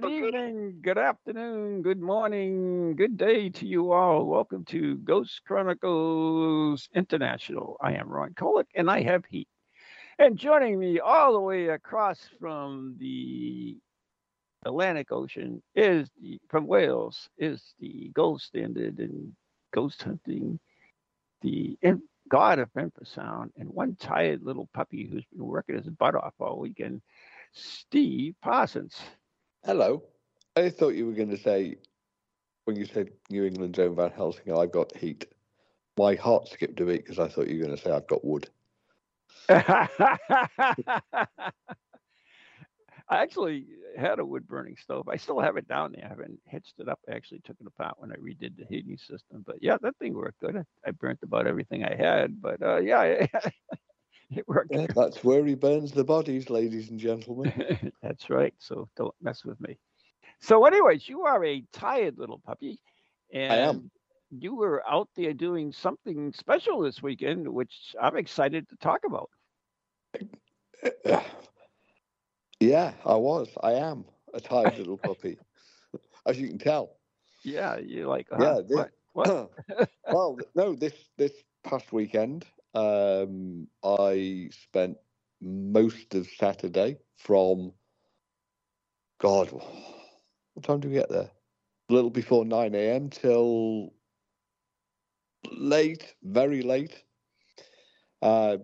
good evening, good afternoon, good morning, good day to you all. Welcome to Ghost Chronicles International. I am Ron Kolick and I have heat. And joining me all the way across from the Atlantic Ocean is the, from Wales is the gold standard in ghost hunting, the god of infrasound, and one tired little puppy who's been working his butt off all weekend, Steve Parsons. Hello. I thought you were going to say, when you said New England's own Van Helsing, I've got heat. My heart skipped a beat because I thought you were going to say, I've got wood. I actually had a wood burning stove. I still have it down there. I haven't hitched it up. I actually took it apart when I redid the heating system. But yeah, that thing worked good. I, burnt about everything I had. But uh, yeah, it worked. Yeah, that's where he burns the bodies, ladies and gentlemen. that's right. So don't mess with me. So, anyways, you are a tired little puppy. And I am. You were out there doing something special this weekend, which I'm excited to talk about. Yeah, I was. I am a tired little puppy, as you can tell. Yeah, you're like, huh? Yeah, this- what? what? well, no, this this past weekend, um, I spent most of Saturday from God, what time do we get there? A little before nine a.m. till late, very late. Uh,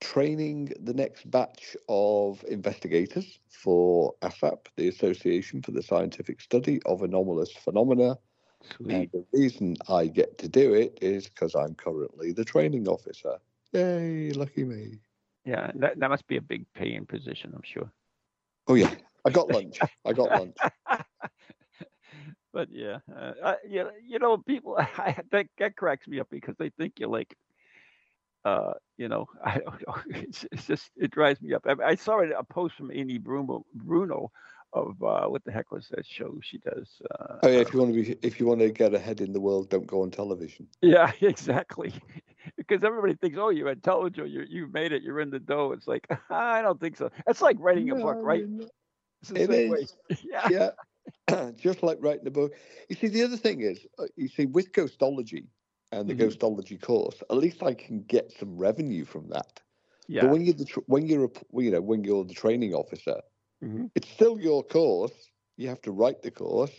training the next batch of investigators for ASAP, the Association for the Scientific Study of Anomalous Phenomena. And the reason I get to do it is because I'm currently the training officer. Yay, lucky me. Yeah, that, that must be a big paying position, I'm sure. Oh, yeah, I got lunch. I got lunch. but yeah, uh, I, you, you know, people I, that that cracks me up because they think you're like, uh, you know, I don't know. It's, it's just it drives me up. I, I saw it, a post from Amy Bruni, Bruni of uh, what the heck was that show she does? Uh, Oh, yeah, if you want to be, if you want to get ahead in the world, don't go on television. Yeah, exactly. Because everybody thinks, oh, you're intelligent, you you made it, you're in the dough. It's like I don't think so. It's like writing a book, right? you're. It's the same way. Yeah. yeah, just like writing a book. You see, the other thing is, uh, you see, with ghostology and the Mhm. ghostology course, at least I can get some revenue from that. Yeah. But when you're the tr- when you're a, you know when you're the training officer, Mhm. it's still your course. You have to write the course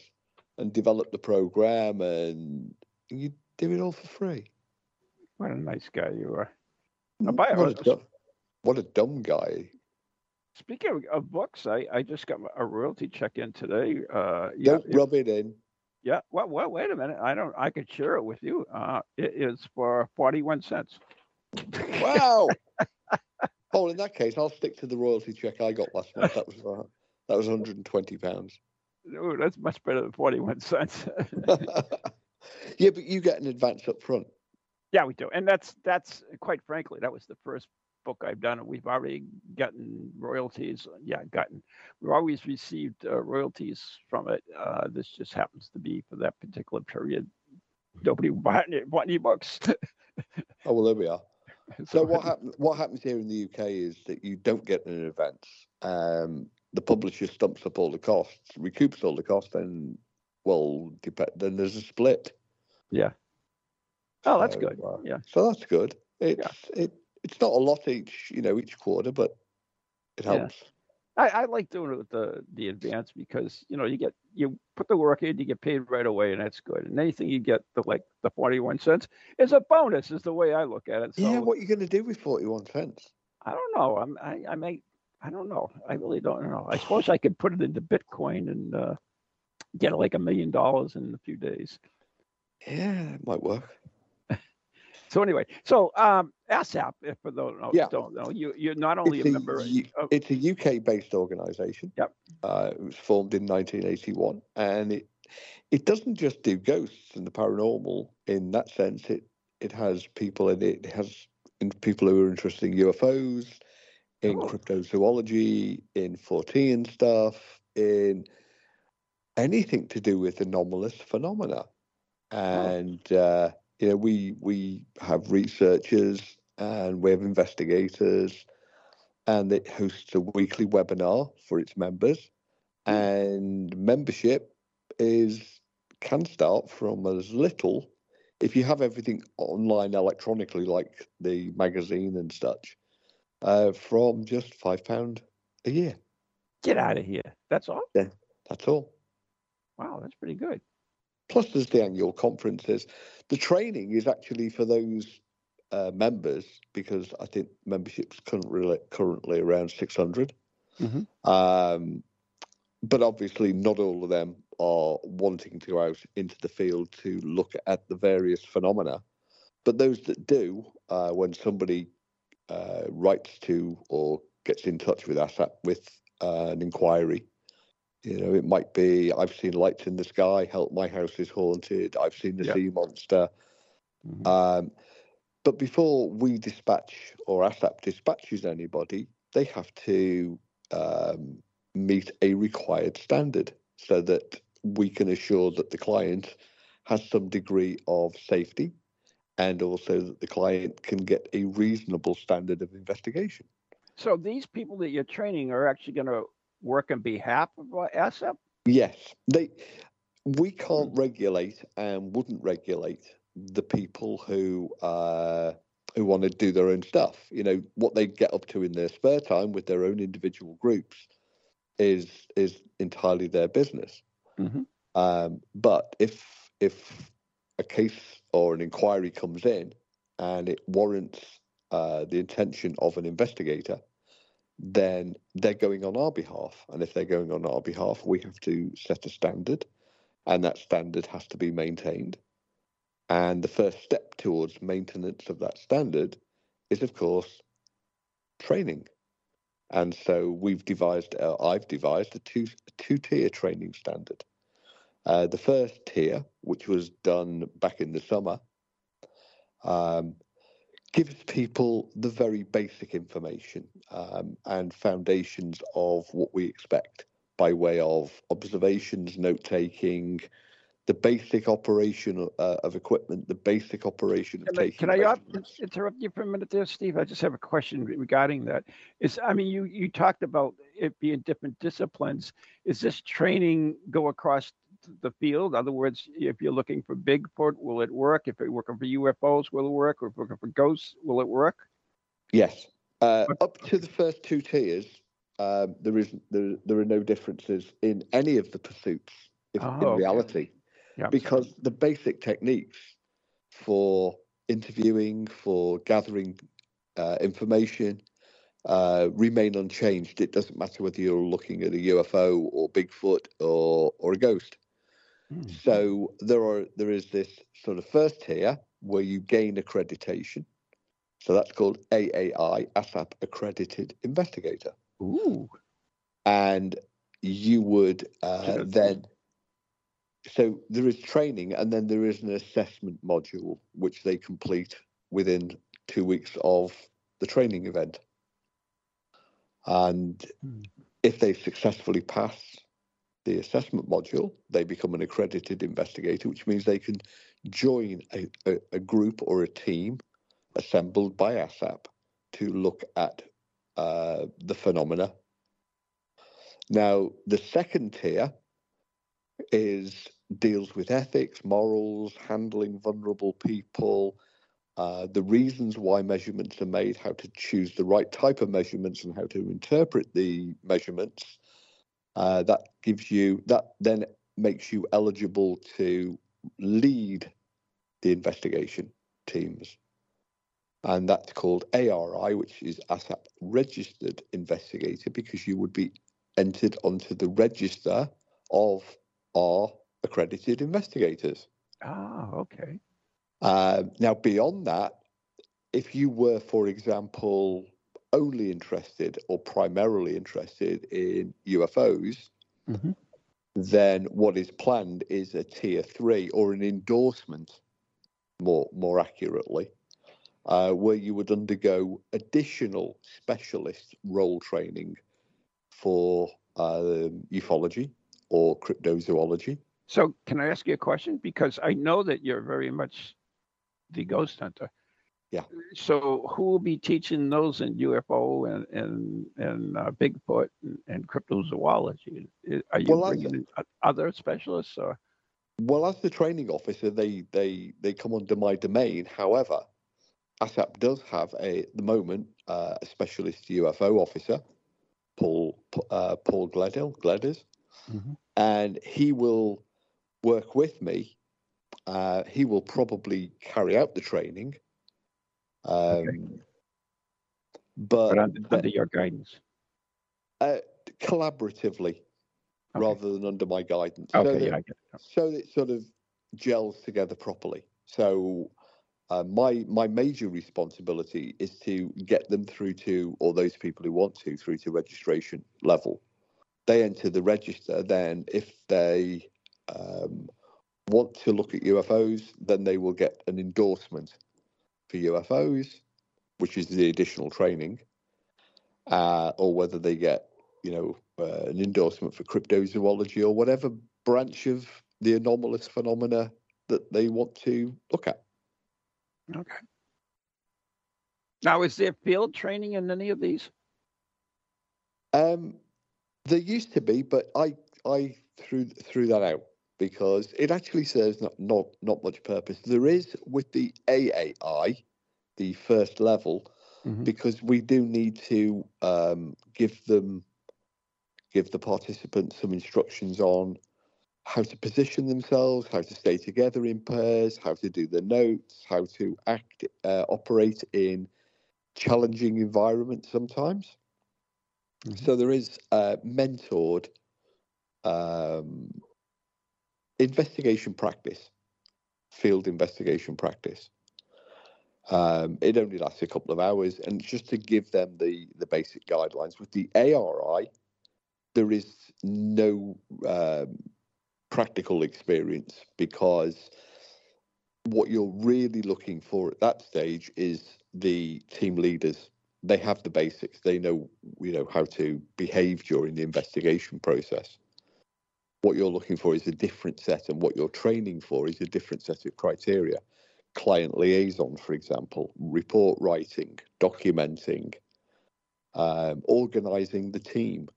and develop the program, and you do it all for free. What a nice guy you are. What a, dumb, what a dumb guy! Speaking of, books, I, I just got a royalty check in today. Uh, yeah, Don't it- rub it in. yeah. Well, well, wait a minute. I don't. I could share it with you. Uh, it is for forty-one cents. Wow. oh, in that case, I'll stick to the royalty check I got last month. That was uh, that was 120 pounds. Oh, that's much better than forty-one cents. yeah, but you get an advance up front. yeah, we do, and that's that's quite frankly, that was the first book I've done, and we've already gotten royalties. Yeah, gotten. We've always received uh, royalties from it. Uh, this just happens to be for that particular period. Nobody bought any, bought any books. Oh well, there we are. So what happens? What happens here in the UK is that you don't get an advance. Um, the publisher stumps up all the costs, recoups all the costs, and well, then there's a split. Yeah. Oh, that's So, good. uh, Yeah. So that's good. It's it it's not a lot each you know each quarter, but it Yeah. I, I like doing it with the the advance because you know you get you put the work in, you get paid right away, and that's good. And anything you get the like the forty one cents is a bonus, is the way I look at it. So yeah, what are you going to do with 41 cents? I don't know. I'm I, I may I don't know. I really don't know. I suppose I could put it into Bitcoin and uh, get like a million dollars in a few days. Yeah, it might work. So anyway, so um, ASAP, if for those who Yeah. don't know, you you're not only It's a member. Of, It's a UK-based organisation. Yep. Uh, it was formed in 1981, and it it doesn't just do ghosts and the paranormal in that sense. It it has people in it. It has in- people who are interested in UFOs, in Oh. cryptozoology, in Fortean stuff, in anything to do with anomalous phenomena. And uh, you know, we we have researchers and we have investigators, and it hosts a weekly webinar for its members. And membership is can start from as little if you have everything online electronically, like the magazine and such, uh, from just five pound a year. get out of here. That's all. That's all. Wow, that's pretty good. Plus, there's the annual conferences. The training is actually for those uh, members because I think membership's currently currently around 600. Mhm. Um, but obviously, not all of them are wanting to go out into the field to look at the various phenomena. But those that do, uh, when somebody uh, writes to or gets in touch with us with uh, an inquiry, you know, it might be I've seen lights in the sky. Help! My house is haunted. I've seen the Yep. sea monster. Mhm. Um, but before we dispatch or ASAP dispatches anybody, they have to um, meet a required standard so that we can assure that the client has some degree of safety and also that the client can get a reasonable standard of investigation. So these people that you're training are actually going to work on behalf of uh, ASAP. Yes, they. We can't regulate and wouldn't regulate the people who uh, who want to do their own stuff. You know what they get up to in their spare time with their own individual groups is is entirely their business. Mhm. Um, but if if a case or an inquiry comes in and it warrants uh, the intention of an investigator, then they're going on our behalf. And if they're going on our behalf, we have to set a standard, and that standard has to be maintained. And the first step towards maintenance of that standard is, of course, training. And so we've devised, uh, I've devised a two two tier training standard. Uh, the first tier, which was done back in the summer, um, gives people the very basic information um, and foundations of what we expect by way of observations, note taking, the basic operation uh, of equipment, the basic operation of Can taking. can I measurements. interrupt you for a minute there, Steve? I just have a question regarding that. Is I mean, you you talked about it being different disciplines. Is this training go across the field? In other words, if you're looking for Bigfoot, will it work? If you're looking for UFOs, will it work? Or if you're looking for ghosts, will it work? Yes. Uh, up to the first two tiers, um, there is there, there are no differences in any of the pursuits if, Oh, in okay. reality, Yeah. because the basic techniques for interviewing, for gathering uh, information, uh, remain unchanged. It doesn't matter whether you're looking at a UFO or Bigfoot or or a ghost. Hmm. So there are there is this sort of first tier where you gain accreditation. So that's called AAI, ASAP Accredited Investigator, Ooh. and you would uh, then. So there is training, and then there is an assessment module which they complete within two weeks of the training event. And Hmm. if they successfully pass the assessment module, they become an accredited investigator, which means they can join a, a, a group or a team assembled by ASAP to look at uh, the phenomena. Now, the second tier is deals with ethics, morals, handling vulnerable people, uh, the reasons why measurements are made, how to choose the right type of measurements, and how to interpret the measurements. Uh, that gives you that then makes you eligible to lead the investigation teams, and that's called ARI, which is ASAP Registered Investigator, because you would be entered onto the register of our accredited investigators. Ah, okay. Uh, now, beyond that, if you were, for example, only interested or primarily interested in UFOs, hmm then what is planned is a tier three or an endorsement, more more accurately, uh, where you would undergo additional specialist role training for um, ufology or cryptozoology. So, can I ask you a question? Because I know that you're very much the ghost hunter. Yeah. So, who will be teaching those in UFO and and and uh, Bigfoot and, and cryptozoology? Are you Well, bringing in other specialists or? Well, as the training officer, they they they come under my domain. However, ASAP does have a at the moment uh, a specialist UFO officer, Paul uh, Paul Gledhill Gleders, Mhm. and he will work with me. Uh, he will probably carry out the training, um, but, But under, under your guidance. uh, collaboratively Okay. rather than under my guidance. so Okay, that- yeah, I get it. so it sort of gels together properly. So uh, my my major responsibility is to get them through to, or those people who want to, through to registration level. They enter the register. Then, if they um, want to look at UFOs, then they will get an endorsement for UFOs, which is the additional training, uh, or whether they get, you know, uh, an endorsement for cryptozoology or whatever branch of the anomalous phenomena that they want to look at. Okay. Now, is there field training in any of these? Um, there used to be, but I I threw threw that out because it actually serves not not not much purpose. There is with the AAI, the first level, Mhm. because we do need to um, give them give the participants some instructions on how to position themselves, how to stay together in pairs, how to do the notes, how to act uh, operate in challenging environments sometimes. Mhm. So there is uh, mentored um, investigation practice, field investigation practice. Um, it only lasts a couple of hours, and just to give them the the basic guidelines. With the ARI, there is no um, practical experience because what you're really looking for at that stage is the team leaders. They have the basics. They know you know how to behave during the investigation process. What you're looking for is a different set, and what you're training for is a different set of criteria client liaison, for example, report writing, documenting, um, organizing the team.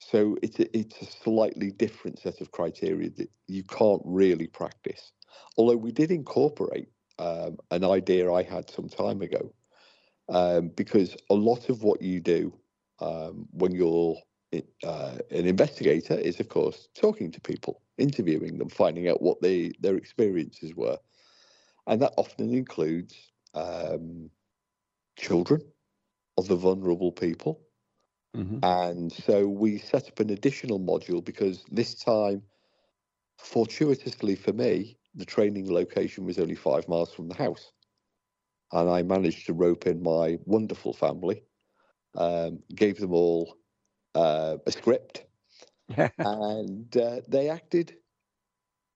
So it's a, it's a slightly different set of criteria that you can't really practice. Although we did incorporate um, an idea I had some time ago, um, because a lot of what you do um, when you're uh, an investigator is, of course, talking to people, interviewing them, finding out what they their experiences were and that often includes um, children, other vulnerable people. Mhm. And so we set up an additional module because this time, fortuitously for me, the training location was only five miles from the house. And I managed to rope in my wonderful family, um, gave them all uh, a script, and uh, they acted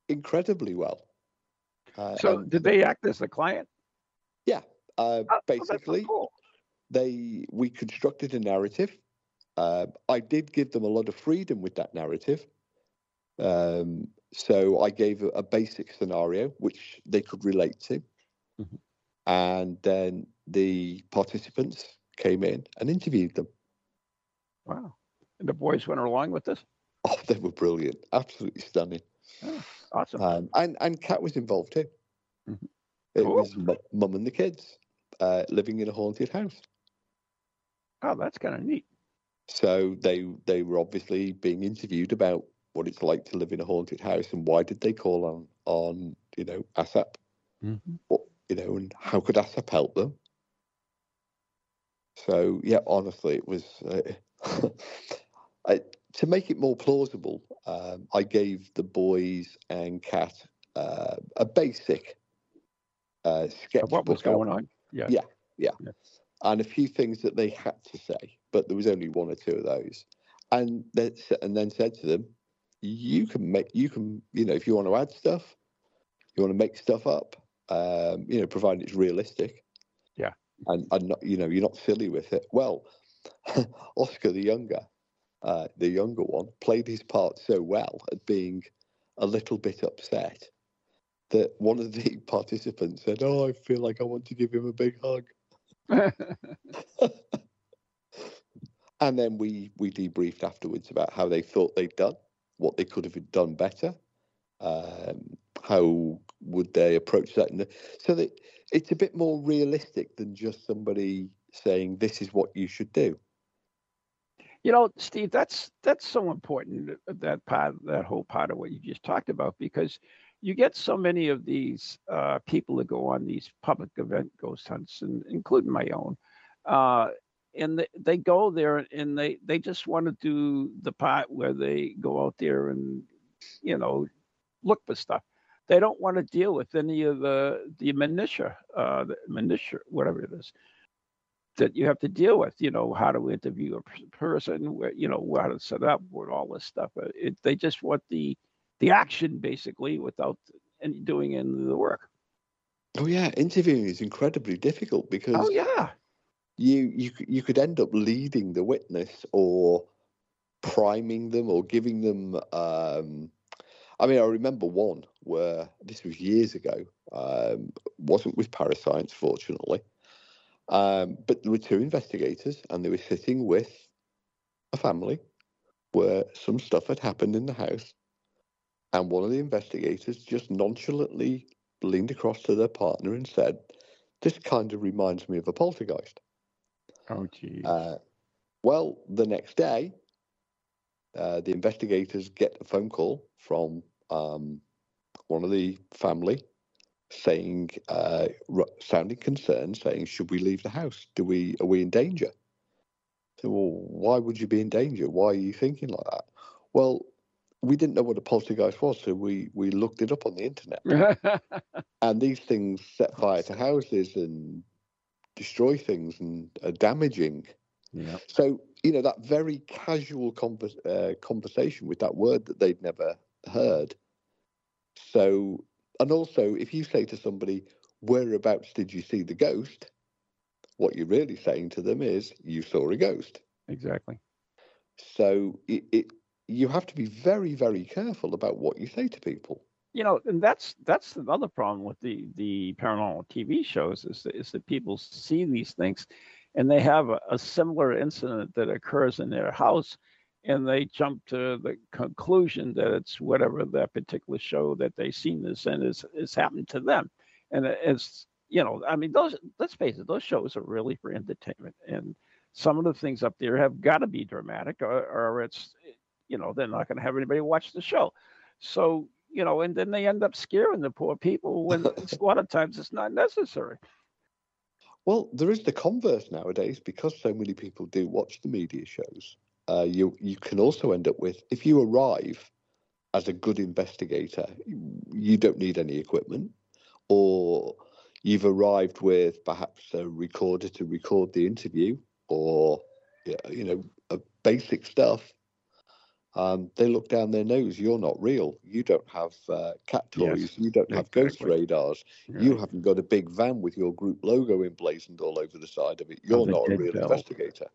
incredibly well. Uh, so, did they act as the client? Yeah. Uh, Oh, basically, cool. they we constructed a narrative. Uh, I did give them a lot of freedom with that narrative. Um, so I gave a, a basic scenario which they could relate to, Mhm. and then the participants came in and interviewed them. Wow. And the boys went along with this. Oh, they were brilliant, absolutely stunning. Awesome. Um, and and Kat was involved too. Mhm. It Cool. was mu- mum and the kids uh, living in a haunted house. oh, that's kind of neat. So they they were obviously being interviewed about what it's like to live in a haunted house and why did they call on on you know ASAP, Mhm. what, you know, and how could ASAP help them? So yeah, honestly, it was uh, I, to make it more plausible. Um, I gave the boys and Kat uh, a basic uh, sketchbook. What was going on? Yeah. Yeah, yeah. And a few things that they had to say, but there was only one or two of those. And then, and then said to them, you can make, you can, you know, if you want to add stuff, you want to make stuff up, um, you know, providing it's realistic. Yeah. And, and not, you know, you're not silly with it. Well, Oscar the younger, uh, the younger one, played his part so well at being a little bit upset that one of the participants said, "Oh, I feel like I want to give him a big hug." and then we we debriefed afterwards about how they thought they'd done, what they could have done better, um, how would they approach that, so that it's a bit more realistic than just somebody saying this is what you should do. You know, Steve, that's that's so important uh, that part, that whole part of what you just talked about, because you get so many of these uh, people that go on these public event ghost hunts, and including my own, uh, and they, they go there and they they just want to do the part where they go out there and you know look for stuff. They don't want to deal with any of the the minutia, uh, the minutia, whatever it is that you have to deal with. You know, how to interview a person, where you know how to set up, with all this stuff. Uh, it, they just want the the action basically without any doing any of the work. Oh yeah, interviewing is incredibly difficult because Oh yeah, you you you could end up leading the witness or priming them or giving them um I mean I remember one where this was years ago um wasn't with parascience fortunately um but there were two investigators and they were sitting with a family where some stuff had happened in the house and one of the investigators just nonchalantly leaned across to their partner and said this kind of reminds me of a poltergeist oh geez. uh, well, the next day, uh, the investigators get a phone call from um, one of the family saying, uh, r- sounding concerned, saying, "Should we leave the house? Do we are we in danger?" So, well, why would you be in danger? Why are you thinking like that? Well, we didn't know what a poltergeist was, so we we looked it up on the internet. And these things set fire to houses and destroy things and are damaging. yeah. So, you know, that very casual convers- uh, conversation with that word that they'd never heard. So, and also, if you say to somebody, whereabouts did you see the ghost? What you're really saying to them is, you saw a ghost. Exactly. So, it, it you have to be very, very careful about what you say to people. you know, and that's that's another problem with the the paranormal TV shows is that, is that people see these things, and they have a, a similar incident that occurs in their house, and they jump to the conclusion that it's whatever that particular show that they've seen this in is is happened to them, and it's you know, I mean, those let's face it, those shows are really for entertainment, and some of the things up there have got to be dramatic, or, or it's you know they're not going to have anybody watch the show. So you know, and then they end up scaring the poor people when it's- a lot of times it's not necessary. Well, there is the converse nowadays because so many people do watch the media shows. Uh, you you can also end up with if you arrive as a good investigator, you don't need any equipment, or you've arrived with perhaps a recorder to record the interview, or you know, basic stuff. Um, they look down their nose. You're not real. You don't have uh, cat Yes, toys. you don't have ghost exactly. radars. You haven't got a big van with your group logo emblazoned all over the side of it. You're not a real investigator.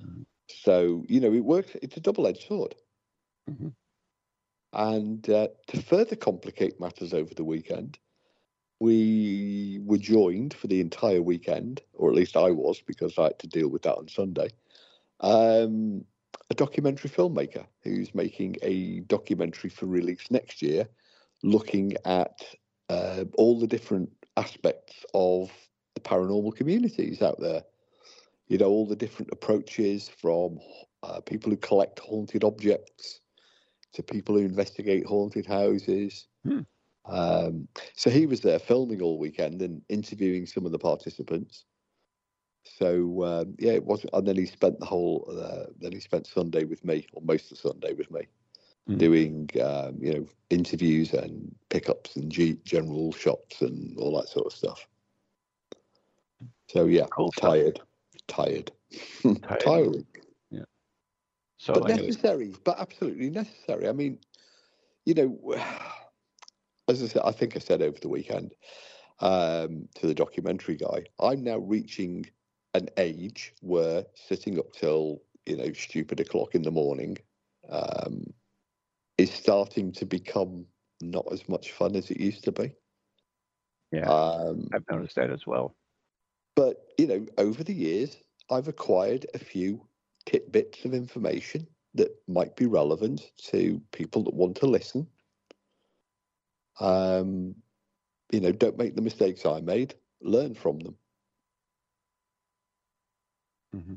Mhm. So, you know, it works, it's a double edged sword. Mhm. And uh, to further complicate matters over the weekend, we were joined for the entire weekend, or at least I was, because I had to deal with that on Sunday. Um, a documentary filmmaker who's making a documentary for release next year, looking at uh, all the different aspects of the paranormal communities out there. You know, all the different approaches from uh, people who collect haunted objects to people who investigate haunted houses. Hmm. Um, so he was there filming all weekend and interviewing some of the participants. So um, yeah, it was, and then he spent the whole. Uh, then he spent Sunday with me, or most of Sunday with me. mm. doing um, you know interviews and pickups and G- general shops and all that sort of stuff. So yeah, cool tired, tired, tired, tiring. Yeah. So but necessary, but absolutely necessary. I mean, you know, as I said, I think I said over the weekend um, to the documentary guy, I'm now reaching an age where sitting up till you know stupid o'clock in the morning um, is starting to become not as much fun as it used to be. Yeah, um, I've noticed that as well. But you know, over the years, I've acquired a few tidbits of information that might be relevant to people that want to listen. Um, you know, don't make the mistakes I made. Learn from them. Mm-hmm.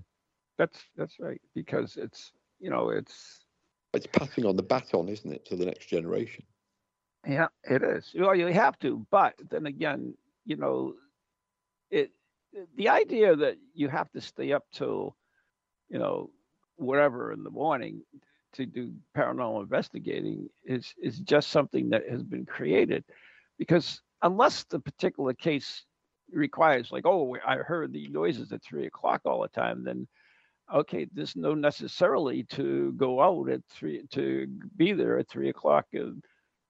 That's that's right because it's you know it's it's passing on the baton, isn't it, to the next generation? Yeah, it is. Well, you have to, but then again, you know, the idea that you have to stay up till you know whatever in the morning to do paranormal investigating is is just something that has been created. Because unless the particular case requires like oh i heard the noises at three o'clock all the time then okay there's no necessarily to go out at three to be there at three o'clock in,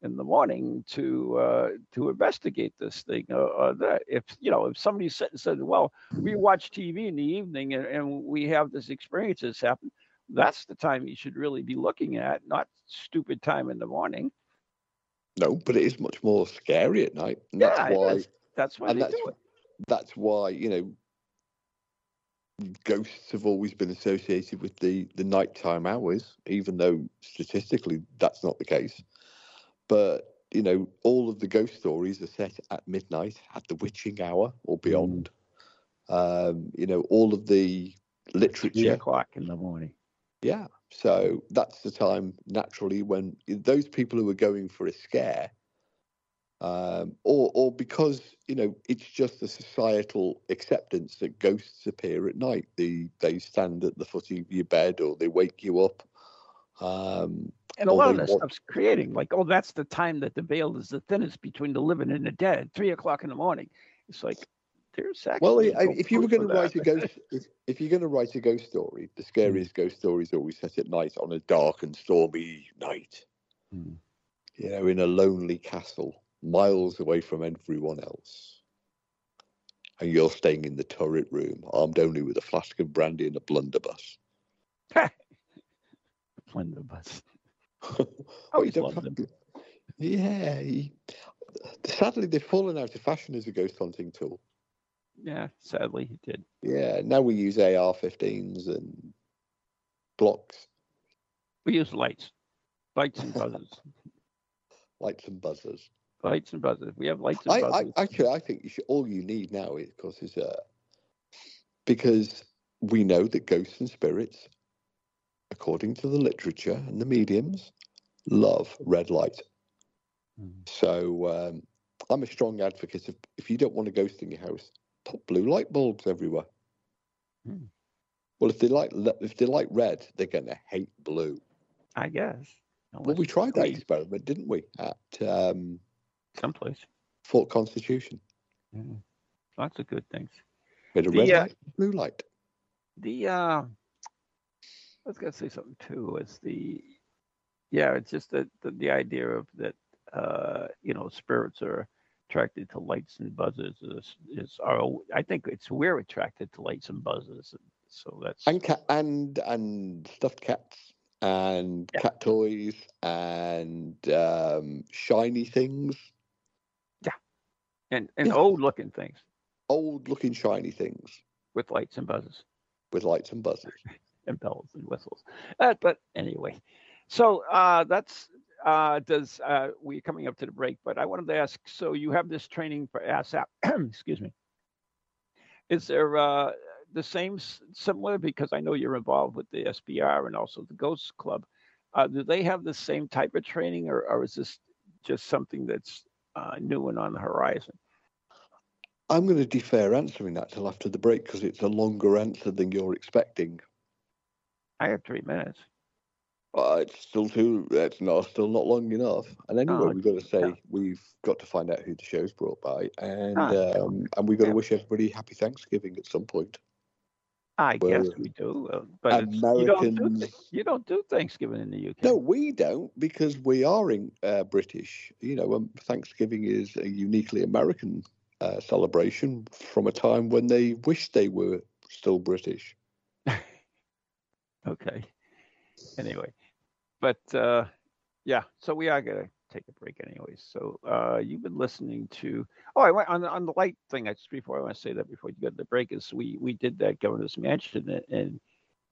in the morning to uh, to investigate this thing uh, uh, that if you know if somebody said, said well we watch tv in the evening and, and we have this experience that's happened that's the time you should really be looking at not stupid time in the morning. No but it is much more scary at night and yeah, that's why that's why they that's, do it. that's why you know ghosts have always been associated with the the nighttime hours, even though statistically that's not the case. But you know, all of the ghost stories are set at midnight, at the witching hour or mm. beyond. Mm. Um, you know, all of the literature. O'clock in the morning. Yeah, so that's the time naturally when those people who are going for a scare um, or or because you know it's just the societal acceptance that ghosts appear at night. They they stand at the foot of your bed or they wake you up. Um, and a lot of that want... stuff's creating like, oh, that's the time that the veil is the thinnest between the living and the dead. Three o'clock in the morning. It's like there's actually well, if you were going to write a ghost, if, if you're going to write a ghost story, the hmm. scariest mm. ghost stories always set at night on a dark and stormy night. Mm. You know, in a lonely castle miles away from everyone else. And you're staying in the turret room, armed only with a flask of brandy and a blunderbuss. Blunderbuss. oh, you don't have to, yeah. He, sadly, they've fallen out of fashion as a ghost hunting tool. Yeah, sadly, he did. Yeah, now we use AR-15s and blocks. We use lights, lights and buzzers. lights and buzzers. Lights and buzzers. We have lights and I, buzzers. I, actually, I think you should, all you need now is, of course, is uh, because we know that ghosts and spirits, according to the literature and the mediums, love red light. Mm. So um, I'm a strong advocate of if you don't want a ghost in your house, put blue light bulbs everywhere. Mm. Well, if they like if they like red, they're going to hate blue. I guess. well, we tried that experiment, didn't we? At um, someplace. Fort Constitution. Mm. Lots of good things. With a the, red uh, light, blue light. The uh, I was gonna say something too. Is the yeah, it's just that the, the idea of that uh, you know spirits are attracted to lights and buzzes is is our I think it's we're attracted to lights and buzzes. So that's and and and stuffed cats and yeah. cat toys and um, shiny things Yeah, and and yeah. old looking things. Old looking shiny things with lights and buzzes. With lights and buzzes. And bells and whistles. Uh, but anyway, so uh, that's uh, does uh, we're coming up to the break, but I wanted to ask. So you have this training for ASAP. excuse me. Is there uh, the same similar? Because I know you're involved with the SPR and also the Ghost Club. Uh, do they have the same type of training, or, or is this just something that's uh, new and on the horizon? I'm going to defer answering that till after the break because it's a longer answer than you're expecting. I have three minutes. Uh, it's still too. It's not still not long enough. And anyway, Oh, we've got to say yeah. we've got to find out who the show's brought by, and Ah, um, and we've got to wish everybody happy Thanksgiving at some point. I guess we do, uh, but it's, you don't do you don't do Thanksgiving in the UK. No, we don't because we are in uh, British. You know, um, Thanksgiving is a uniquely American uh, celebration from a time when they wished they were still British. Okay. Anyway, but uh, yeah, so we are gonna take a break anyways. So uh, you've been listening to. Oh, I went on the- on the light thing. I just before I want to say that before you go to the break is we we did that governor's mansion and, and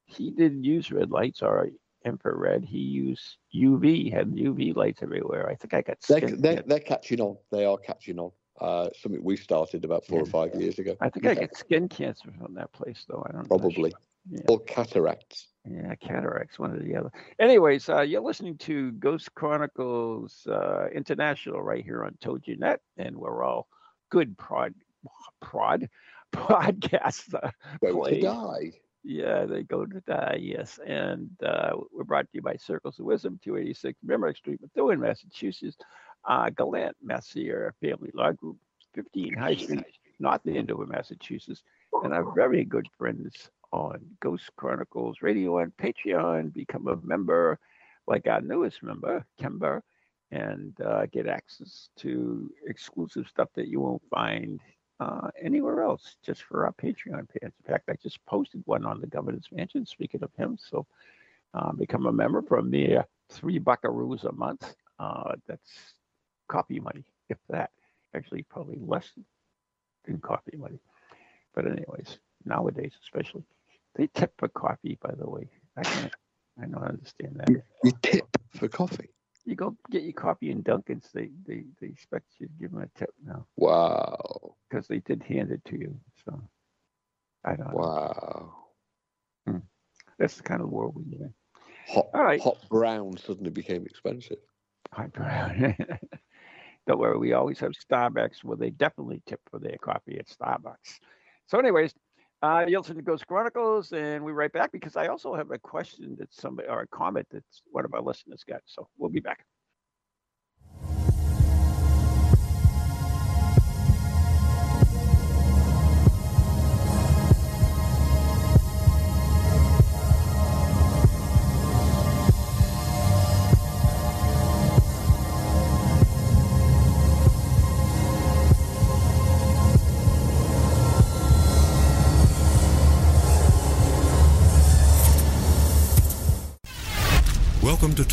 he didn't use red lights or infrared. He used UV. Had UV lights everywhere. I think I got They're, they're, they're catching on. They are catching on. Uh, something we started about four or five years ago. I think I get skin cancer from that place though. I don't know. Probably. Yeah. Or cataracts. Yeah, cataracts, one or the other. Anyways, uh, you're listening to Ghost Chronicles uh, International right here on TogiNet, and we're all good prod, prod podcasts. Uh, Go Play. to die. yeah, they go to die, yes. And uh, we're brought to you by Circles of Wisdom, 286 Merrimack Street, Methuen, Massachusetts. Uh, Gallant Messier Family Law Group, 15 High Street, North Andover, Massachusetts. And our very good friends on Ghost Chronicles Radio on Patreon. Become a member, like our newest member, Kemba, and uh, get access to exclusive stuff that you won't find uh, anywhere else, just for our Patreon fans. In fact, I just posted one on the Governor's Mansion. Speaking of him, so uh, become a member for a mere three buckaroos a month. Uh, that's coffee money, if that. Actually, probably less than coffee money. But anyways, nowadays especially, they tip for coffee. By the way, I can't. I don't understand that. You tip for coffee. You go get your coffee in Dunkin's. They they they expect you to give them a tip now Wow. because they did hand it to you. So I don't know. Wow. Hmm. That's the kind of world we live in. Hot, All right. hot brown suddenly became expensive. High brown. Don't worry, we always have Starbucks where they definitely tip for their coffee at Starbucks. So, anyways, uh, to Ghost Chronicles, and we're right back because I also have a question that somebody or a comment that one of our listeners got. So we'll be back.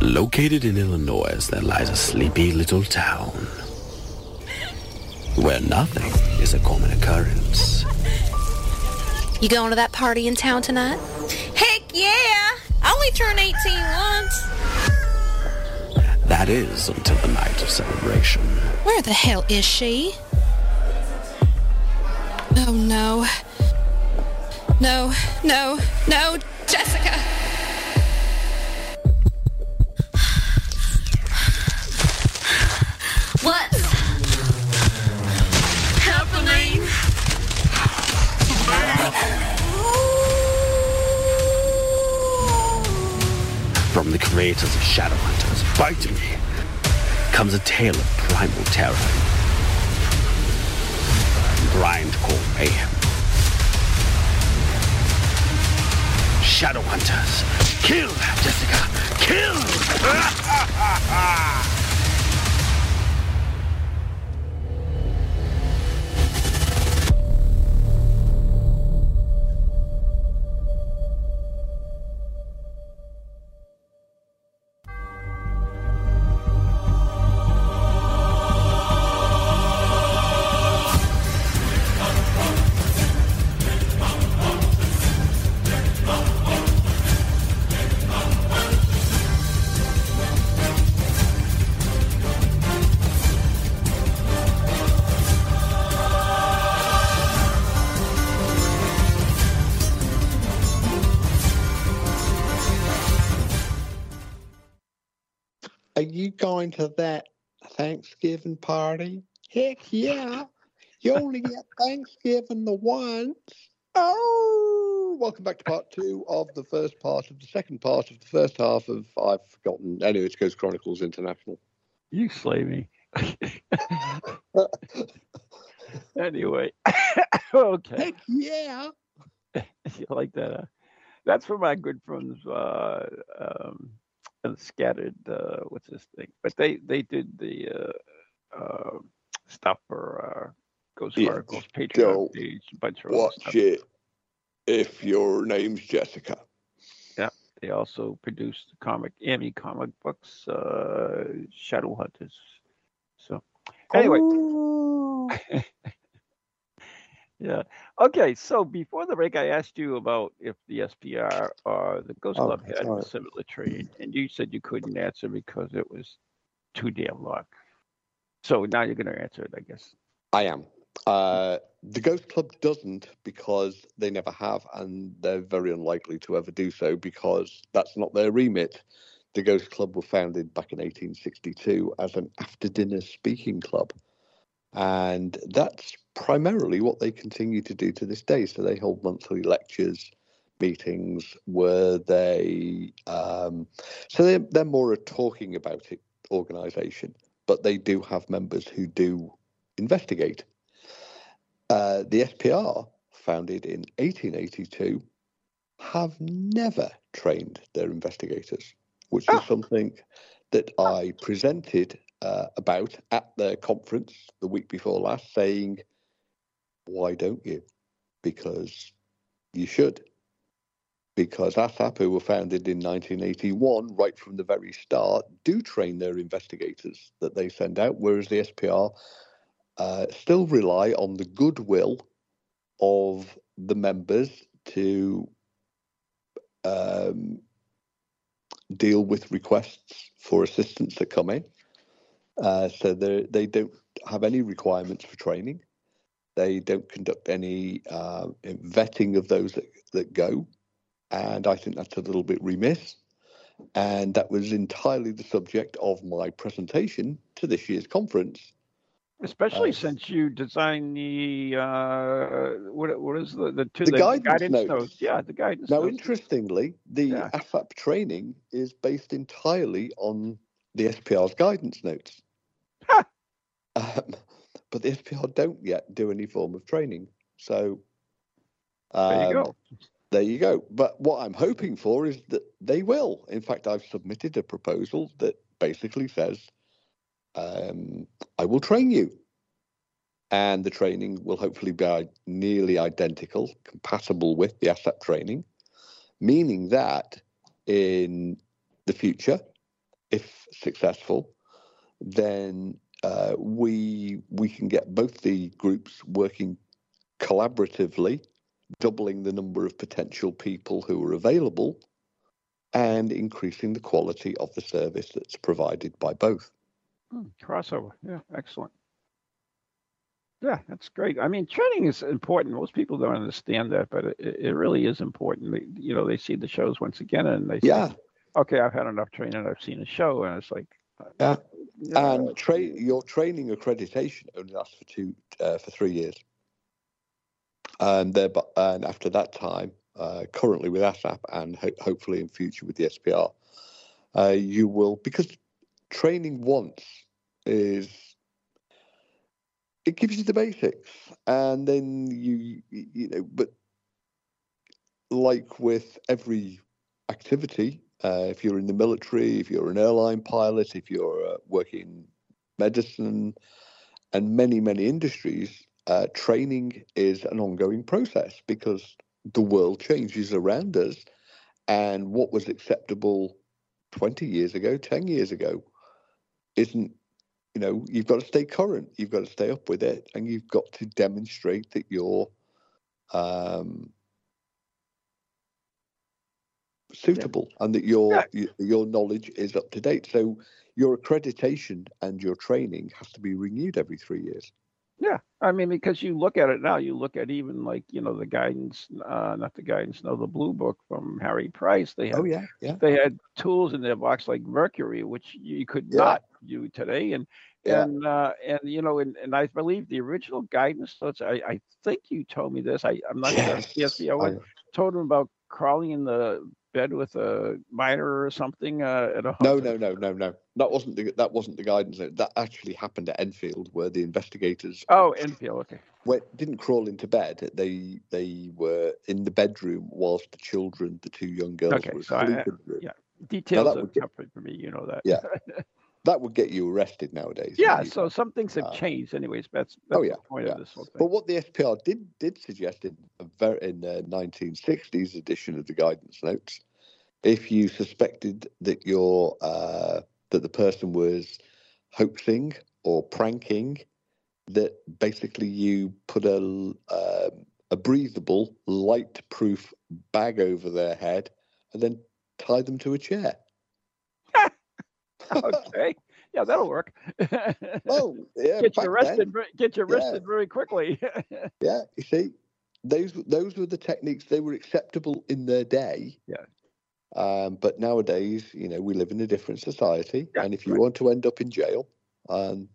Located in Illinois, there lies a sleepy little town where nothing is a common occurrence. You going to that party in town tonight? Heck yeah! I only turned 18 once. That is until the night of celebration. Where the hell is she? Oh no. No, no, no, Jessica! What's happening? From the creators of Shadowhunters, Bite Me, comes a tale of primal terror and grindcore mayhem. Shadowhunters, kill, Jessica, kill! you going to that Thanksgiving party? Heck yeah. You only get Thanksgiving the once. Oh, welcome back to part two of the first part of the second part of the first half of I've forgotten. Anyway, it's Ghost Chronicles International. You slay me. anyway, okay. Heck yeah. you like that? Huh? That's for my good friends, uh, um, and scattered. Uh, what's this thing? But they they did the uh, uh, stuff for uh, Ghost Yeah, Chronicles Patreon page, a bunch of Watch stuff. it if your name's Jessica. Yeah, they also produced the comic Amy comic books, uh, Shadow Hunters. So anyway, yeah. Okay, so before the break, I asked you about if the SPR or the Ghost Oh, Club had a similar trade, and you said you couldn't answer because it was too damn long. So now you're going to answer it, I guess. I am. Uh, the Ghost Club doesn't because they never have, and they're very unlikely to ever do so because that's not their remit. The Ghost Club were founded back in 1862 as an after dinner speaking club. And that's primarily what they continue to do to this day. So they hold monthly lectures, meetings where they, um, so they're, they're more a talking about it organization, but they do have members who do investigate. Uh, the SPR, founded in 1882, have never trained their investigators, which is something that I presented uh, about at the conference the week before last, saying, Why don't you? Because you should. Because ASAP, who were founded in 1981, right from the very start, do train their investigators that they send out, whereas the SPR uh, still rely on the goodwill of the members to um, deal with requests for assistance that come in. Uh, so they don't have any requirements for training. They don't conduct any uh, vetting of those that, that go, and I think that's a little bit remiss. And that was entirely the subject of my presentation to this year's conference. Especially Uh, since you designed the uh, what what is the the, to The guidance notes. Yeah, the guidance Now, notes. interestingly, the Yeah. ASAP training is based entirely on the SPR's guidance notes. Um, but the SPR don't yet do any form of training. So There you um, go. There you go. But what I'm hoping for is that they will. In fact, I've submitted a proposal that basically says, um, I will train you. And the training will hopefully be nearly identical, compatible with the ASAP training, meaning that in the future, if successful, then uh, we we can get both the groups working collaboratively doubling the number of potential people who are available and increasing the quality of the service that's provided by both. Hmm, crossover. Yeah, excellent. Yeah, that's great. I mean, training is important. Most people don't understand that, but it, it really is important. They, you know, they see the shows once again and they say, Yeah, okay, I've had enough training. I've seen a show. And it's like, Yeah. Yeah, and tra- your training accreditation only lasts for two uh, for three years, and there, and after that time, uh, currently with ASAP and ho- hopefully in future with the SPR, uh, you will because training once is it gives you the basics, and then you you know, but like with every activity, uh, if you're in the military, if you're an airline pilot, if you're uh, working in medicine, and many, many industries, uh, training is an ongoing process because the world changes around us. And what was acceptable 20 years ago, 10 years ago, isn't, you know, you've got to stay current, you've got to stay up with it, and you've got to demonstrate that you're um, suitable and that your Yeah. your knowledge is up to date. So your accreditation and your training has to be renewed every three years. Yeah, I mean, because you look at it now, you look at even like you know the guidance, uh, not the guidance, no, the blue book from Harry Price. They had, Oh yeah, yeah, they had tools in their box like mercury, which you could Yeah. not do today, and yeah. and uh, and you know, and, and I believe the original guidance notes. I, I think you told me this. I I'm not Yes, sure. Yes, yeah, I- told him about crawling in the bed with a miner or something uh, at a No, no, no, no, no. That wasn't the that wasn't the guidance. That actually happened at Enfield, where the investigators Oh, Enfield. Okay. went, didn't crawl into bed. They they were in the bedroom whilst the children, the two young girls, Okay, were so I- asleep. in the room. yeah. Details that of would comfort for me. You know that. Yeah. That would get you arrested nowadays. Yeah, so some things have Uh, changed, anyways. That's, that's oh, yeah, the point yeah. of this whole thing. But what the SPR did did suggest in in a 1960s edition of the guidance notes, if you suspected that your uh, that the person was hoaxing or pranking, that basically you put a um, a breathable, light-proof bag over their head and then tie them to a chair. okay, yeah, that'll work. Well, yeah, get you then- arrested. ver- Get you Yeah. arrested very quickly. Yeah, you see, those those were the techniques. They were acceptable in their day. Yeah. Um, but nowadays, you know, we live in a different society, Yeah, and if you right. want to end up in jail, um,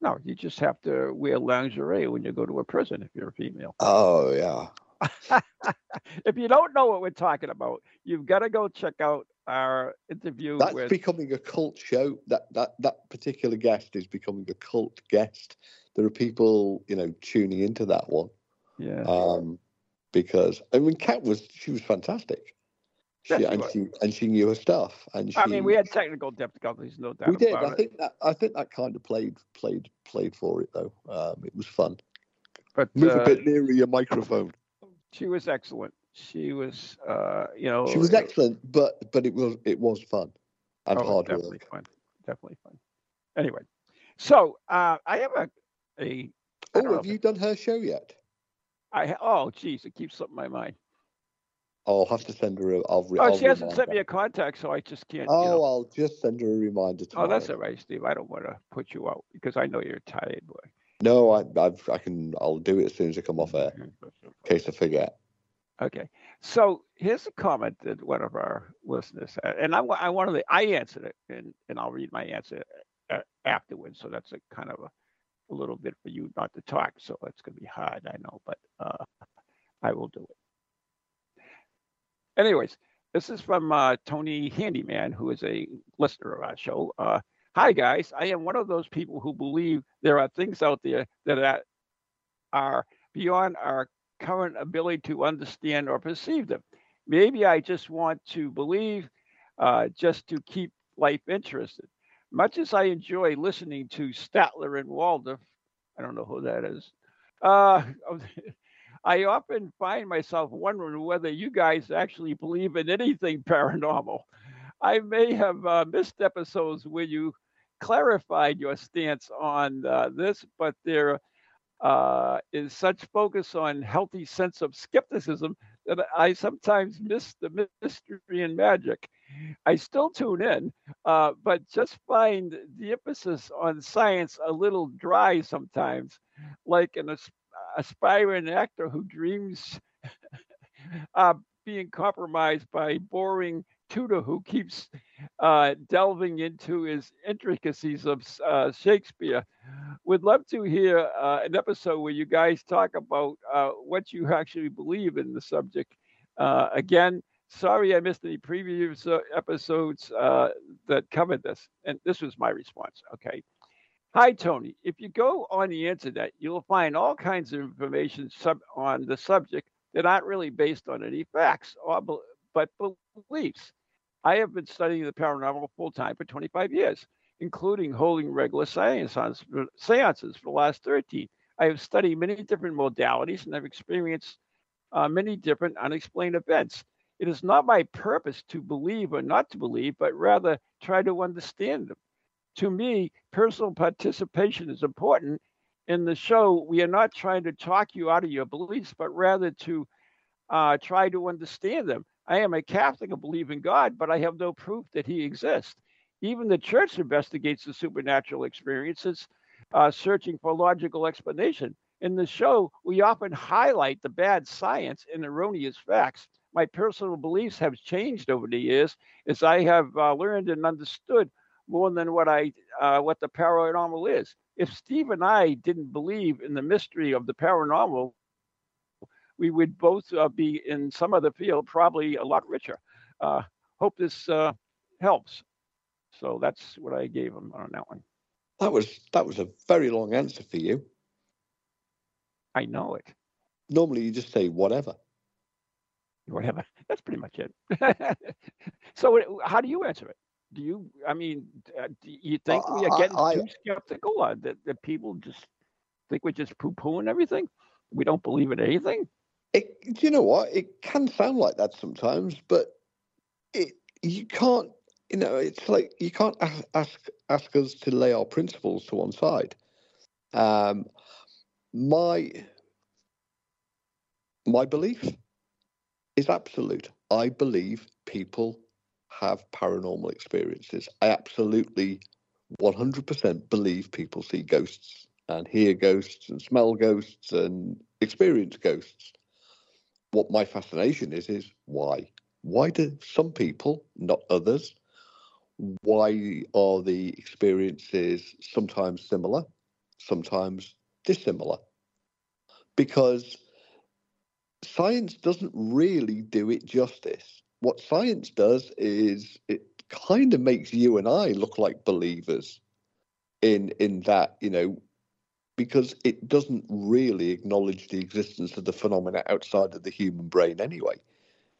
no, you just have to wear lingerie when you go to a prison if you're a female. oh yeah, if you don't know what we're talking about, you've got to go check out our interview that's with. becoming a cult show. That that that particular guest is becoming a cult guest. There are people, you know, tuning into that one yeah. um, because I mean, Kat was she was fantastic. She, Yes, and she and she knew her stuff, and she, I mean, we had technical difficulties, no doubt we did. I it. think that I think that kind of played played played for it though. Um, it was fun. But Move uh, a bit nearer your microphone. She was excellent. She was, uh, you know, She was excellent, but but it was it was fun and Oh, hard work. definitely work. fun. Definitely fun. Anyway, so uh, I have a a. Oh, have you done her show yet? I oh geez, it keeps slipping my mind. I'll have to send her. A, I'll. Re- Oh, I'll she hasn't remind sent me a contact, so I just can't. Oh, you know. I'll just send her a reminder to oh, that's all right, Steve. I don't want to put you out because I know you're tired, boy. No, I I've, I can. I'll do it as soon as I come off air, in case I forget. Okay, so here's a comment that one of our listeners had, and I, I wanted to, I answered it, and, and I'll read my answer uh, afterwards. So that's a kind of a, a little bit for you not to talk. So it's going to be hard, I know, but uh, I will do it. Anyways, this is from uh, Tony Handyman, who is a listener of our show. Uh, Hi, guys. I am one of those people who believe there are things out there that are, beyond our current ability to understand or perceive them. Maybe I just want to believe uh, just to keep life interested. Much as I enjoy listening to Statler and Waldorf, I don't know who that is. Uh, I often find myself wondering whether you guys actually believe in anything paranormal. I may have uh, missed episodes where you clarified your stance on uh, this, but there uh, is such focus on healthy sense of skepticism that I sometimes miss the mystery and magic. I still tune in, uh, but just find the emphasis on science a little dry sometimes, like an as- aspiring actor who dreams uh, being compromised by boring tutor who keeps uh, delving into his intricacies of uh, Shakespeare. Would love to hear uh, an episode where you guys talk about uh, what you actually believe in the subject. Uh, again, sorry I missed any previous uh, episodes that covered this. And this was my response. Okay. Hi, Tony. If you go on the internet, you'll find all kinds of information sub- on the subject that aren't really based on any facts or but beliefs. I have been studying the paranormal full time for 25 years, including holding regular science seances for the last 13. I have studied many different modalities and I've experienced uh, many different unexplained events. It is not my purpose to believe or not to believe, but rather try to understand them. To me, personal participation is important. In the show, we are not trying to talk you out of your beliefs, but rather to uh, try to understand them. I am a Catholic and believe in God, but I have no proof that He exists. Even the church investigates the supernatural experiences uh, searching for logical explanation. In the show, we often highlight the bad science and erroneous facts. My personal beliefs have changed over the years as I have uh, learned and understood more than what I uh, what the paranormal is. If Steve and I didn't believe in the mystery of the paranormal, we would both uh, be in some other field, probably a lot richer. Uh, hope this uh, helps. So that's what I gave him on that one. That was that was a very long answer for you. I know it. Normally, you just say whatever. Whatever. That's pretty much it. so, how do you answer it? Do you? I mean, uh, do you think we are getting I, too skeptical? Or that, that people just think we're just poo pooing everything? We don't believe in anything. It, do you know what? It can sound like that sometimes, but it you can't. You know, it's like you can't ask ask us to lay our principles to one side. Um, my my belief is absolute. I believe people have paranormal experiences. I absolutely 100% believe people see ghosts and hear ghosts and smell ghosts and experience ghosts. What my fascination is is why? Why do some people, not others? Why are the experiences sometimes similar, sometimes dissimilar because science doesn't really do it justice. What science does is it kind of makes you and I look like believers in in that, you know, because it doesn't really acknowledge the existence of the phenomena outside of the human brain anyway.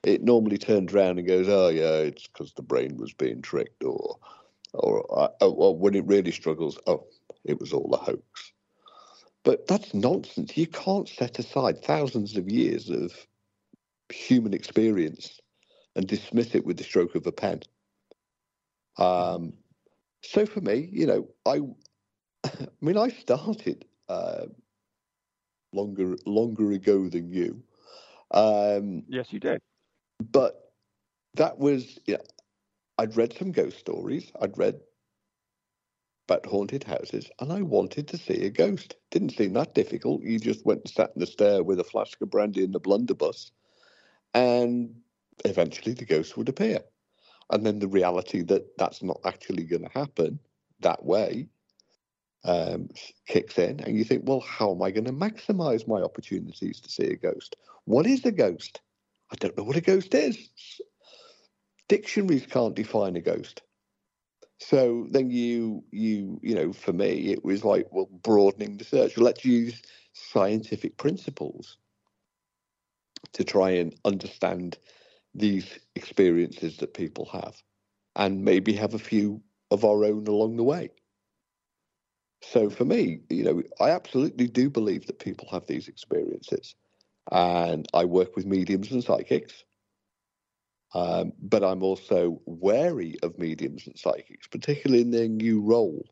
It normally turns around and goes, "Oh yeah, it's because the brain was being tricked," or, or, uh, or when it really struggles, "Oh, it was all a hoax." But that's nonsense. You can't set aside thousands of years of human experience and dismiss it with the stroke of a pen. Um, so for me, you know, I, I mean, I started uh, longer longer ago than you. Um, yes, you did. But that was, yeah, I'd read some ghost stories. I'd read about haunted houses, and I wanted to see a ghost. Didn't seem that difficult. You just went and sat in the stair with a flask of brandy and the blunderbuss, and eventually the ghost would appear. And then the reality that that's not actually going to happen that way um, kicks in, and you think, well, how am I going to maximize my opportunities to see a ghost? What is a ghost? I don't know what a ghost is. Dictionaries can't define a ghost. So then you you you know for me it was like well broadening the search. Let's use scientific principles to try and understand these experiences that people have, and maybe have a few of our own along the way. So for me, you know, I absolutely do believe that people have these experiences, and I work with mediums and psychics. Um, but I'm also wary of mediums and psychics, particularly in their new role,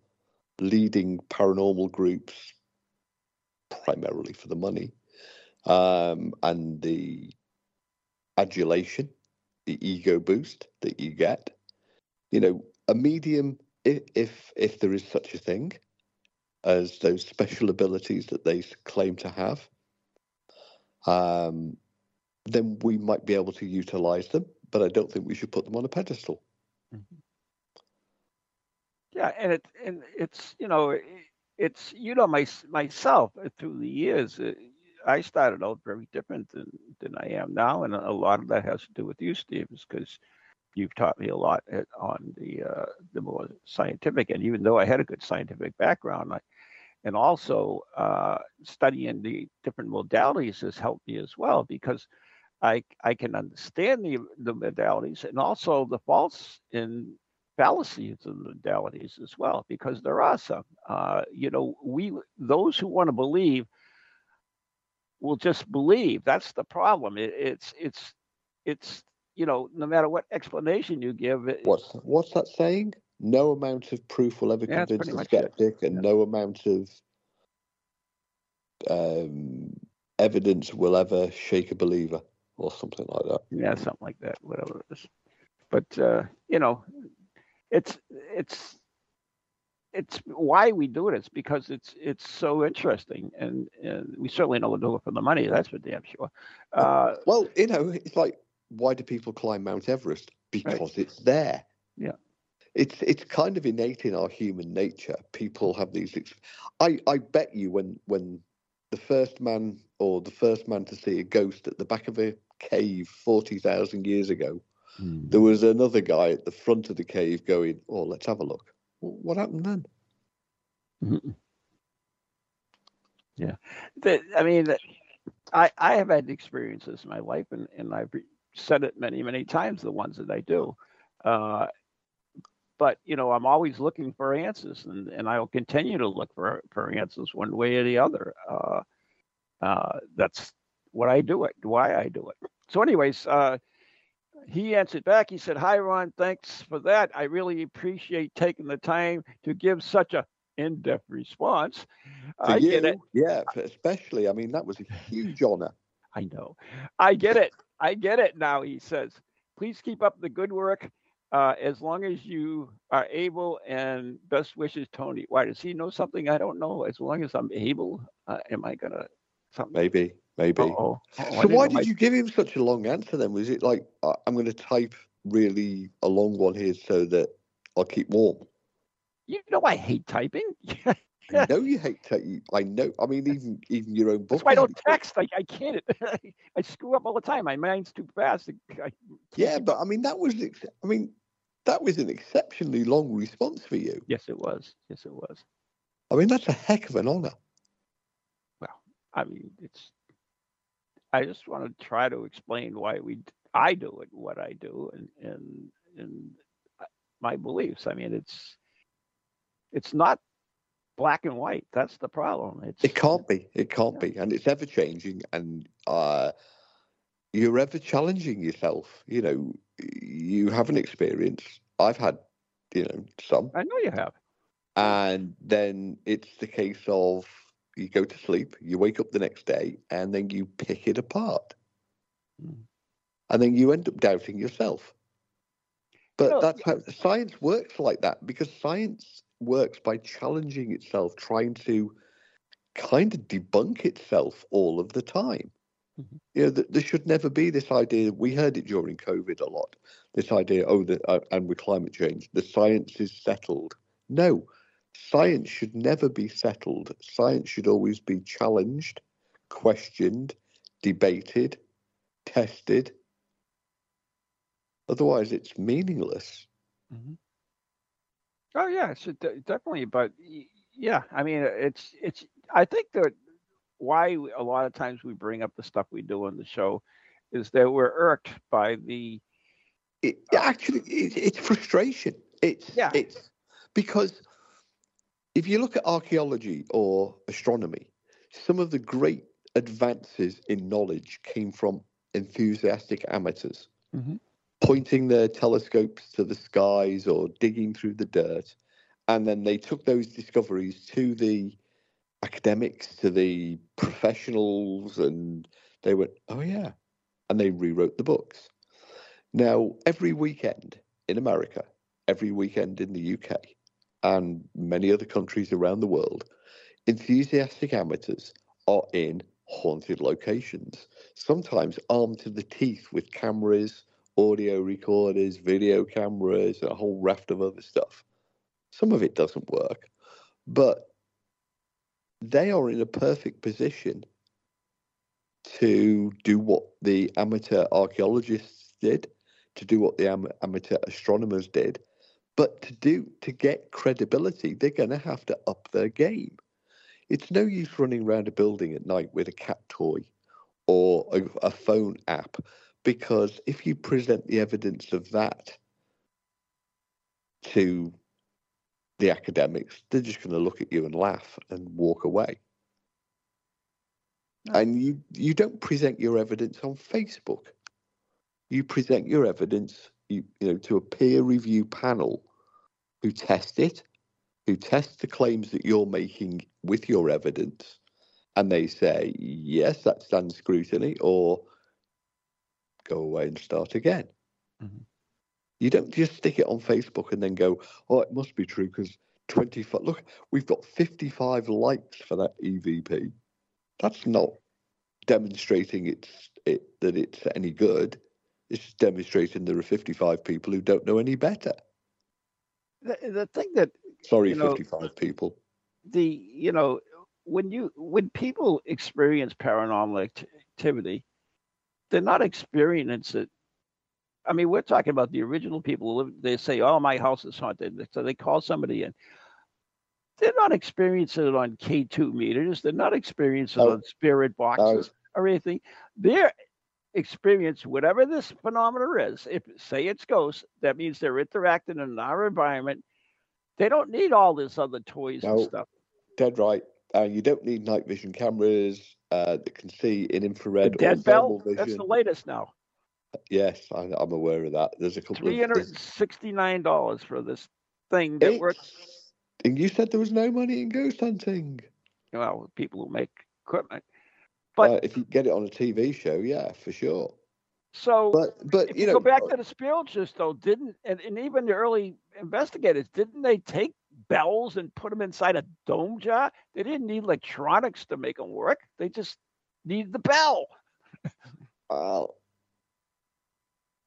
leading paranormal groups primarily for the money um, and the adulation, the ego boost that you get. You know, a medium, if if, if there is such a thing as those special abilities that they claim to have, um, then we might be able to utilize them but I don't think we should put them on a pedestal. Mm-hmm. Yeah, and it and it's you know it's you know my myself uh, through the years. Uh, I started out very different than, than I am now, and a lot of that has to do with you, Steve, because you've taught me a lot at, on the uh, the more scientific. And even though I had a good scientific background, I, and also uh, studying the different modalities has helped me as well because I I can understand the the modalities and also the faults in fallacies of the modalities as well because there are some. Uh, you know, we those who want to believe will just believe. That's the problem. It, it's it's it's you know no matter what explanation you give. It, what's what's that saying? No amount of proof will ever yeah, convince a skeptic, and yeah. no amount of um, evidence will ever shake a believer or something like that. Yeah, something like that, whatever it is. But uh, you know, it's it's it's why we do it. It's because it's it's so interesting, and, and we certainly don't do it for the money. That's for damn sure. Uh, well, you know, it's like why do people climb Mount Everest? Because right. it's there. Yeah. It's it's kind of innate in our human nature. People have these. I I bet you when when the first man or the first man to see a ghost at the back of a cave forty thousand years ago, mm. there was another guy at the front of the cave going, "Oh, let's have a look." What happened then? Mm-hmm. Yeah, the, I mean, I I have had experiences in my life, and and I've said it many many times. The ones that I do, uh, but you know, I'm always looking for answers, and and I'll continue to look for for answers one way or the other. Uh, uh, that's what I do it, why I do it. So, anyways, uh, he answered back. He said, Hi, Ron. Thanks for that. I really appreciate taking the time to give such a in-depth response. For I you, get it. Yeah, especially. I mean, that was a huge honor. I know. I get it. I get it now, he says. Please keep up the good work uh, as long as you are able and best wishes, Tony. Why does he know something I don't know? As long as I'm able, uh, am I going to something? Maybe. Maybe. Uh-oh. Oh, so why did my... you give him such a long answer then? Was it like I'm going to type really a long one here so that I'll keep warm? You know I hate typing. I know you hate typing. I know. I mean, even even your own book. That's why I don't text. I, I can't. I screw up all the time. My mind's too fast. yeah, but I mean that was. I mean, that was an exceptionally long response for you. Yes, it was. Yes, it was. I mean, that's a heck of an honor. Well, I mean, it's I just want to try to explain why we I do it, what I do, and and and uh, my beliefs. I mean, it's it's not black and white. That's the problem. It's, it can't be. It can't yeah. be, and it's ever changing. And uh, you're ever challenging yourself. You know, you have an experience. I've had, you know, some. I know you have. And then it's the case of you go to sleep, you wake up the next day, and then you pick it apart. Mm. And then you end up doubting yourself. But well, that's how science works like that because science works by challenging itself, trying to kind of debunk itself all of the time. Mm-hmm. You know, there should never be this idea. We heard it during COVID a lot. This idea, oh, the, uh, and with climate change, the science is settled. No, science should never be settled. Science should always be challenged, questioned, debated, tested. Otherwise, it's meaningless. Mm-hmm. Oh yeah, it's definitely. But yeah, I mean, it's it's. I think that why a lot of times we bring up the stuff we do on the show is that we're irked by the. It, actually, it, it's frustration. It's yeah. It's because if you look at archaeology or astronomy, some of the great advances in knowledge came from enthusiastic amateurs mm-hmm. Pointing their telescopes to the skies or digging through the dirt. And then they took those discoveries to the academics, to the professionals, and they went, oh, yeah. And they rewrote the books. Now, every weekend in America, every weekend in the UK, and many other countries around the world, enthusiastic amateurs are in haunted locations, sometimes armed to the teeth with cameras, audio recorders, video cameras, a whole raft of other stuff. Some of it doesn't work, but they are in a perfect position to do what the amateur archaeologists did, to do what the am- amateur astronomers did, but to do to get credibility, they're going to have to up their game. It's no use running around a building at night with a cat toy or a, a phone app, because if you present the evidence of that to the academics, they're just going to look at you and laugh and walk away. No. And you you don't present your evidence on Facebook. You present your evidence you, you know to a peer review panel who test it, who test the claims that you're making with your evidence, and they say, yes, that stands scrutiny, or go away and start again. Mm-hmm. You don't just stick it on Facebook and then go, oh, it must be true because 25. Look, we've got 55 likes for that EVP. That's not demonstrating it's it that it's any good. It's demonstrating there are 55 people who don't know any better. The, the thing that Sorry, You know- 55 people. the you know when you when people experience paranormal activity they're not experiencing it. I mean we're talking about the original people who live they say oh my house is haunted so they call somebody in. They're not experiencing it on k2 meters. They're not experiencing it on spirit boxes or anything. They're experience whatever this phenomena is. If say it's ghosts that means they're interacting in our environment. They don't need all this other toys and stuff. Dead right. Uh, you don't need night vision cameras uh, that can see in infrared or dead bell. vision. That's the latest now. Yes, I, I'm aware of that. There's a couple Three of. hundred and sixty-nine dollars for this thing that works. And you said there was no money in ghost hunting. Well, people who make equipment. But- Uh, if you get it on a TV show, yeah, for sure. So But but you you, know, go back to the spiritualists, though, didn't and, and even the early investigators didn't they take bells and put them inside a dome jar? They didn't need electronics to make them work. They just need the bell. Well,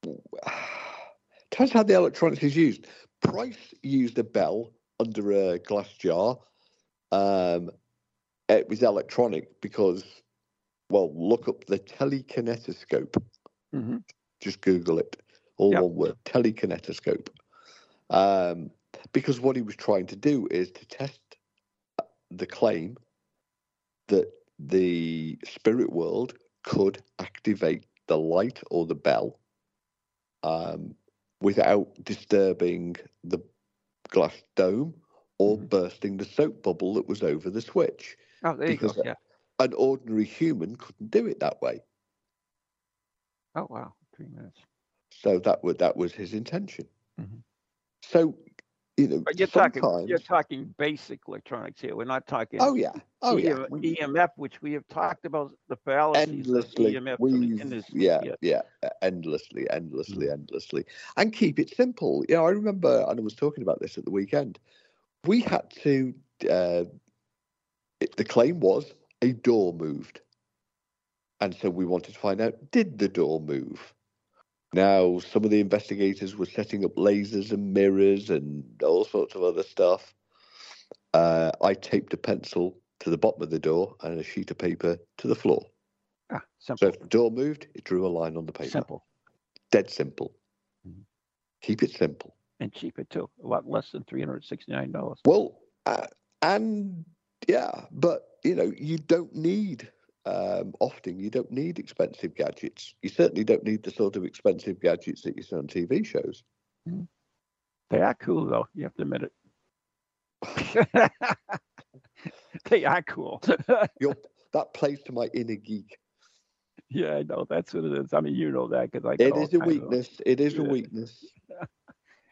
depends how the electronics is used. Price used a bell under a glass jar. Um, it was electronic because, well, look up the telekinetoscope. Mm-hmm. Just Google it. All Yep. one word, telekinetoscope. Um, because what he was trying to do is to test the claim that the spirit world could activate the light or the bell um, without disturbing the glass dome or Mhm. bursting the soap bubble that was over the switch. Oh, there you go. Yeah. An ordinary human couldn't do it that way. Oh wow, three minutes. So that was that was his intention. Mhm. So you know, But you're sometimes. talking you're talking basic electronics here. We're not talking oh yeah, oh yeah. EMF, which we have talked about the fallacies endlessly. of EMF to the We've, industry. yeah, yeah, uh, endlessly, endlessly, endlessly, and keep it simple. You know, I remember, and I was talking about this at the weekend. We had to. Uh, it, the claim was a door moved, and so we wanted to find out: did the door move? Now, some of the investigators were setting up lasers and mirrors and all sorts of other stuff. Uh, I taped a pencil to the bottom of the door and a sheet of paper to the floor. Ah, simple. So if the door moved, it drew a line on the paper. simple Dead simple. Mhm. Keep it simple. and cheaper too. A lot less than three hundred sixty-nine dollars. Well, uh, and yeah, but you know, you don't need um, often. You don't need expensive gadgets. You certainly don't need the sort of expensive gadgets that you see on TV shows. They are cool though. You have to admit it. they are cool. You're, that plays to my inner geek. yeah, I know. That's what it is. I mean, you know that because I. It get all is a kinds of- weakness. It is a weakness.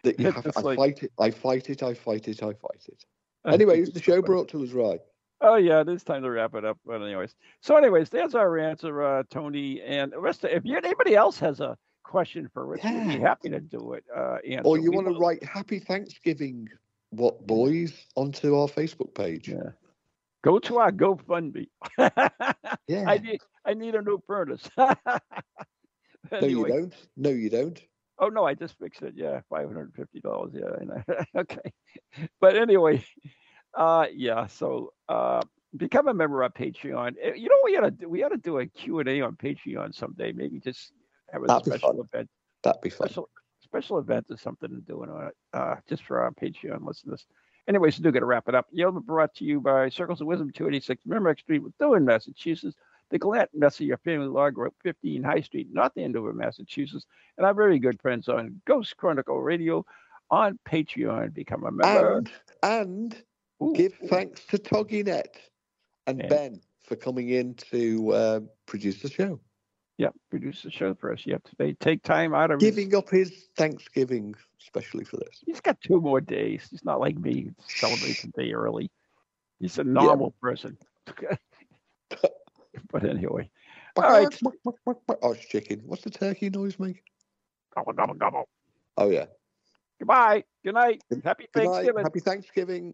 That you have, just I like- fight it. I fight it. I fight it. I fight it. Anyway, is the show brought to us right? Oh yeah, it is time to wrap it up. But anyways, so anyways, there's our answer, uh, Tony. And rest of, if you, anybody else has a question for Rich, we'd be happy to do it. Uh, answer. Or you want to write Happy Thanksgiving, what boys, onto our Facebook page? Yeah. Go to our GoFundMe. Yeah. I need I need a new furnace. no, you don't. No, you don't. Oh no, I just fixed it. Yeah, five hundred fifty dollars. Yeah, okay. But anyway, uh, yeah. So uh, become a member of Patreon. Eh, You know, we ought to do, we ought to do a Q and A on Patreon someday. Maybe just have a That'd special event, That'd be fun. special special event or something to do on it, uh, just for our Patreon listeners. Anyways, do got to wrap it up. Yellow brought to you by Circles of Wisdom, 286 Merrimack Street, Methuen Massachusetts. The Gallant Messenger Family Law Group, 15 High Street, North Andover, Massachusetts, and our very good friends on Ghost Chronicle Radio on Patreon. Become a member. And and Ooh, give thanks to TogiNet and And- Ben for coming in to uh, produce the show, Yep, produce the show for us. Yep, they take time out of his- giving up his Thanksgiving especially for this. He's got two more days. He's not like me, celebrates a day early. He's a normal person. but anyway, all right. Oh, it's chicken. What's the turkey noise make? Gobble, gobble, gobble. Oh yeah. Goodbye. Good night. Happy Thanksgiving. Happy Thanksgiving.